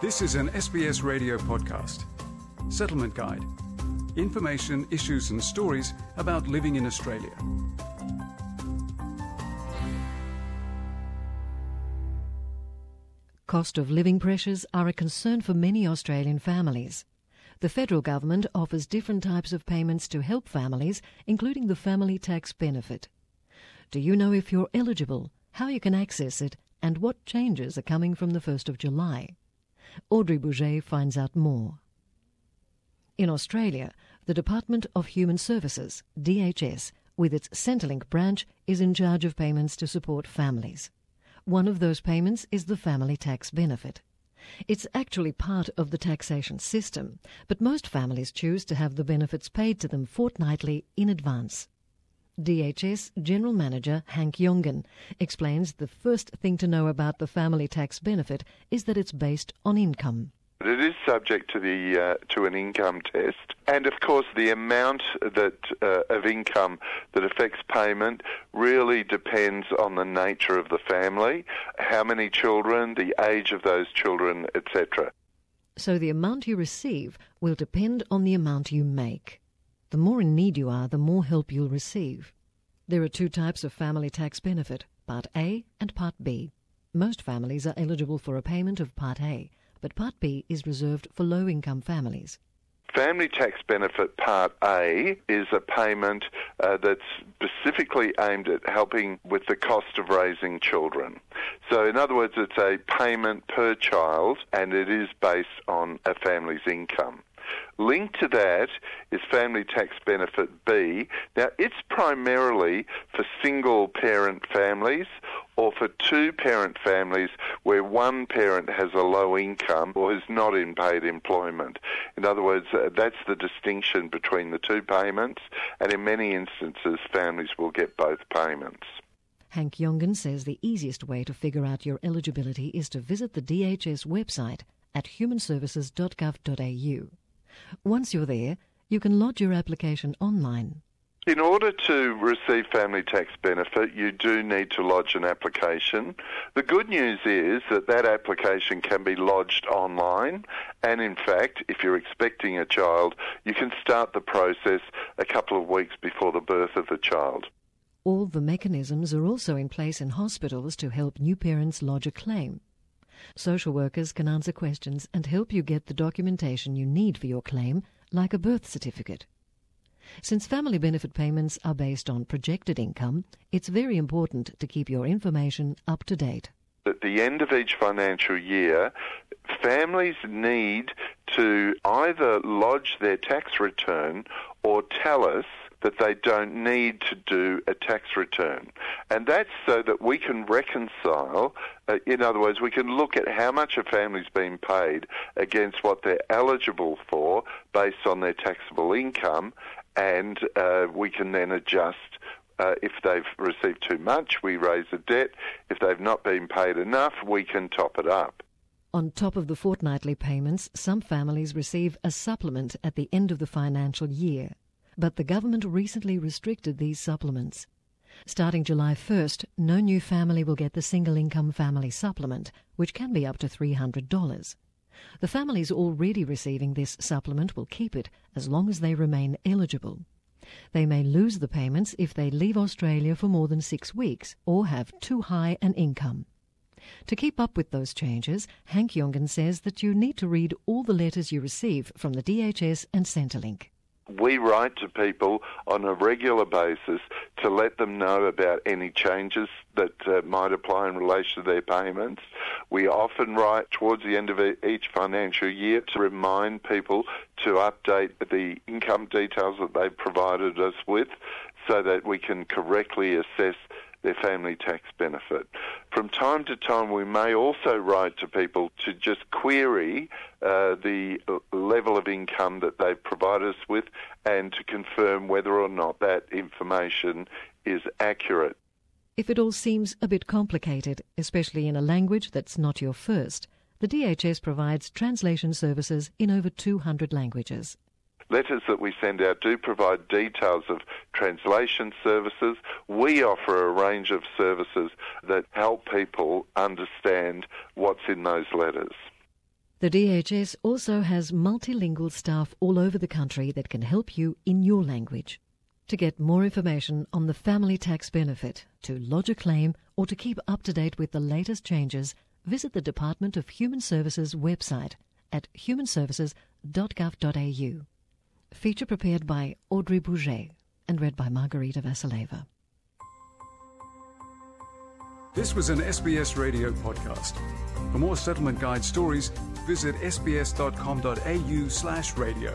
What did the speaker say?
This is an SBS radio podcast. Settlement Guide. Information, issues, and stories about living in Australia. Cost of living pressures are a concern for many Australian families. The federal government offers different types of payments to help families, including the family tax benefit. Do you know if you're eligible, how you can access it, and what changes are coming from the 1st of July? Audrey Bourget finds out more. In Australia, the Department of Human Services, DHS, with its Centrelink branch, is in charge of payments to support families. One of those payments is the family tax benefit. It's actually part of the taxation system, but most families choose to have the benefits paid to them fortnightly in advance. DHS General Manager Hank Jongen explains the first thing to know about the family tax benefit is that it's based on income. It is subject to the uh, to an income test, and of course, the amount that uh, of income that affects payment really depends on the nature of the family, how many children, the age of those children, etc. So the amount you receive will depend on the amount you make. The more in need you are, the more help you'll receive. There are two types of family tax benefit, Part A and Part B. Most families are eligible for a payment of Part A, but Part B is reserved for low income families. Family tax benefit Part A is a payment uh, that's specifically aimed at helping with the cost of raising children. So, in other words, it's a payment per child and it is based on a family's income. Linked to that is Family Tax Benefit B. Now, it's primarily for single parent families or for two parent families where one parent has a low income or is not in paid employment. In other words, uh, that's the distinction between the two payments, and in many instances, families will get both payments. Hank Jongen says the easiest way to figure out your eligibility is to visit the DHS website at humanservices.gov.au. Once you're there, you can lodge your application online. In order to receive family tax benefit, you do need to lodge an application. The good news is that that application can be lodged online, and in fact, if you're expecting a child, you can start the process a couple of weeks before the birth of the child. All the mechanisms are also in place in hospitals to help new parents lodge a claim. Social workers can answer questions and help you get the documentation you need for your claim, like a birth certificate. Since family benefit payments are based on projected income, it's very important to keep your information up to date. At the end of each financial year, families need to either lodge their tax return or tell us that they don't need to do a tax return. And that's so that we can reconcile, uh, in other words, we can look at how much a family's been paid against what they're eligible for based on their taxable income, and uh, we can then adjust uh, if they've received too much, we raise the debt. If they've not been paid enough, we can top it up. On top of the fortnightly payments, some families receive a supplement at the end of the financial year. But the government recently restricted these supplements. Starting July 1st, no new family will get the single income family supplement, which can be up to $300. The families already receiving this supplement will keep it as long as they remain eligible. They may lose the payments if they leave Australia for more than six weeks or have too high an income. To keep up with those changes, Hank Jongen says that you need to read all the letters you receive from the DHS and Centrelink we write to people on a regular basis to let them know about any changes that uh, might apply in relation to their payments. We often write towards the end of each financial year to remind people to update the income details that they've provided us with so that we can correctly assess their family tax benefit. From time to time, we may also write to people to just query uh, the level of income that they've provided us with and to confirm whether or not that information is accurate. If it all seems a bit complicated, especially in a language that's not your first, the DHS provides translation services in over 200 languages letters that we send out do provide details of translation services. We offer a range of services that help people understand what's in those letters. The DHS also has multilingual staff all over the country that can help you in your language. To get more information on the family tax benefit, to lodge a claim, or to keep up to date with the latest changes, visit the Department of Human Services website at humanservices.gov.au. Feature prepared by Audrey Bourget and read by Margarita Vasileva. This was an SBS radio podcast. For more settlement guide stories, visit sbs.com.au slash radio.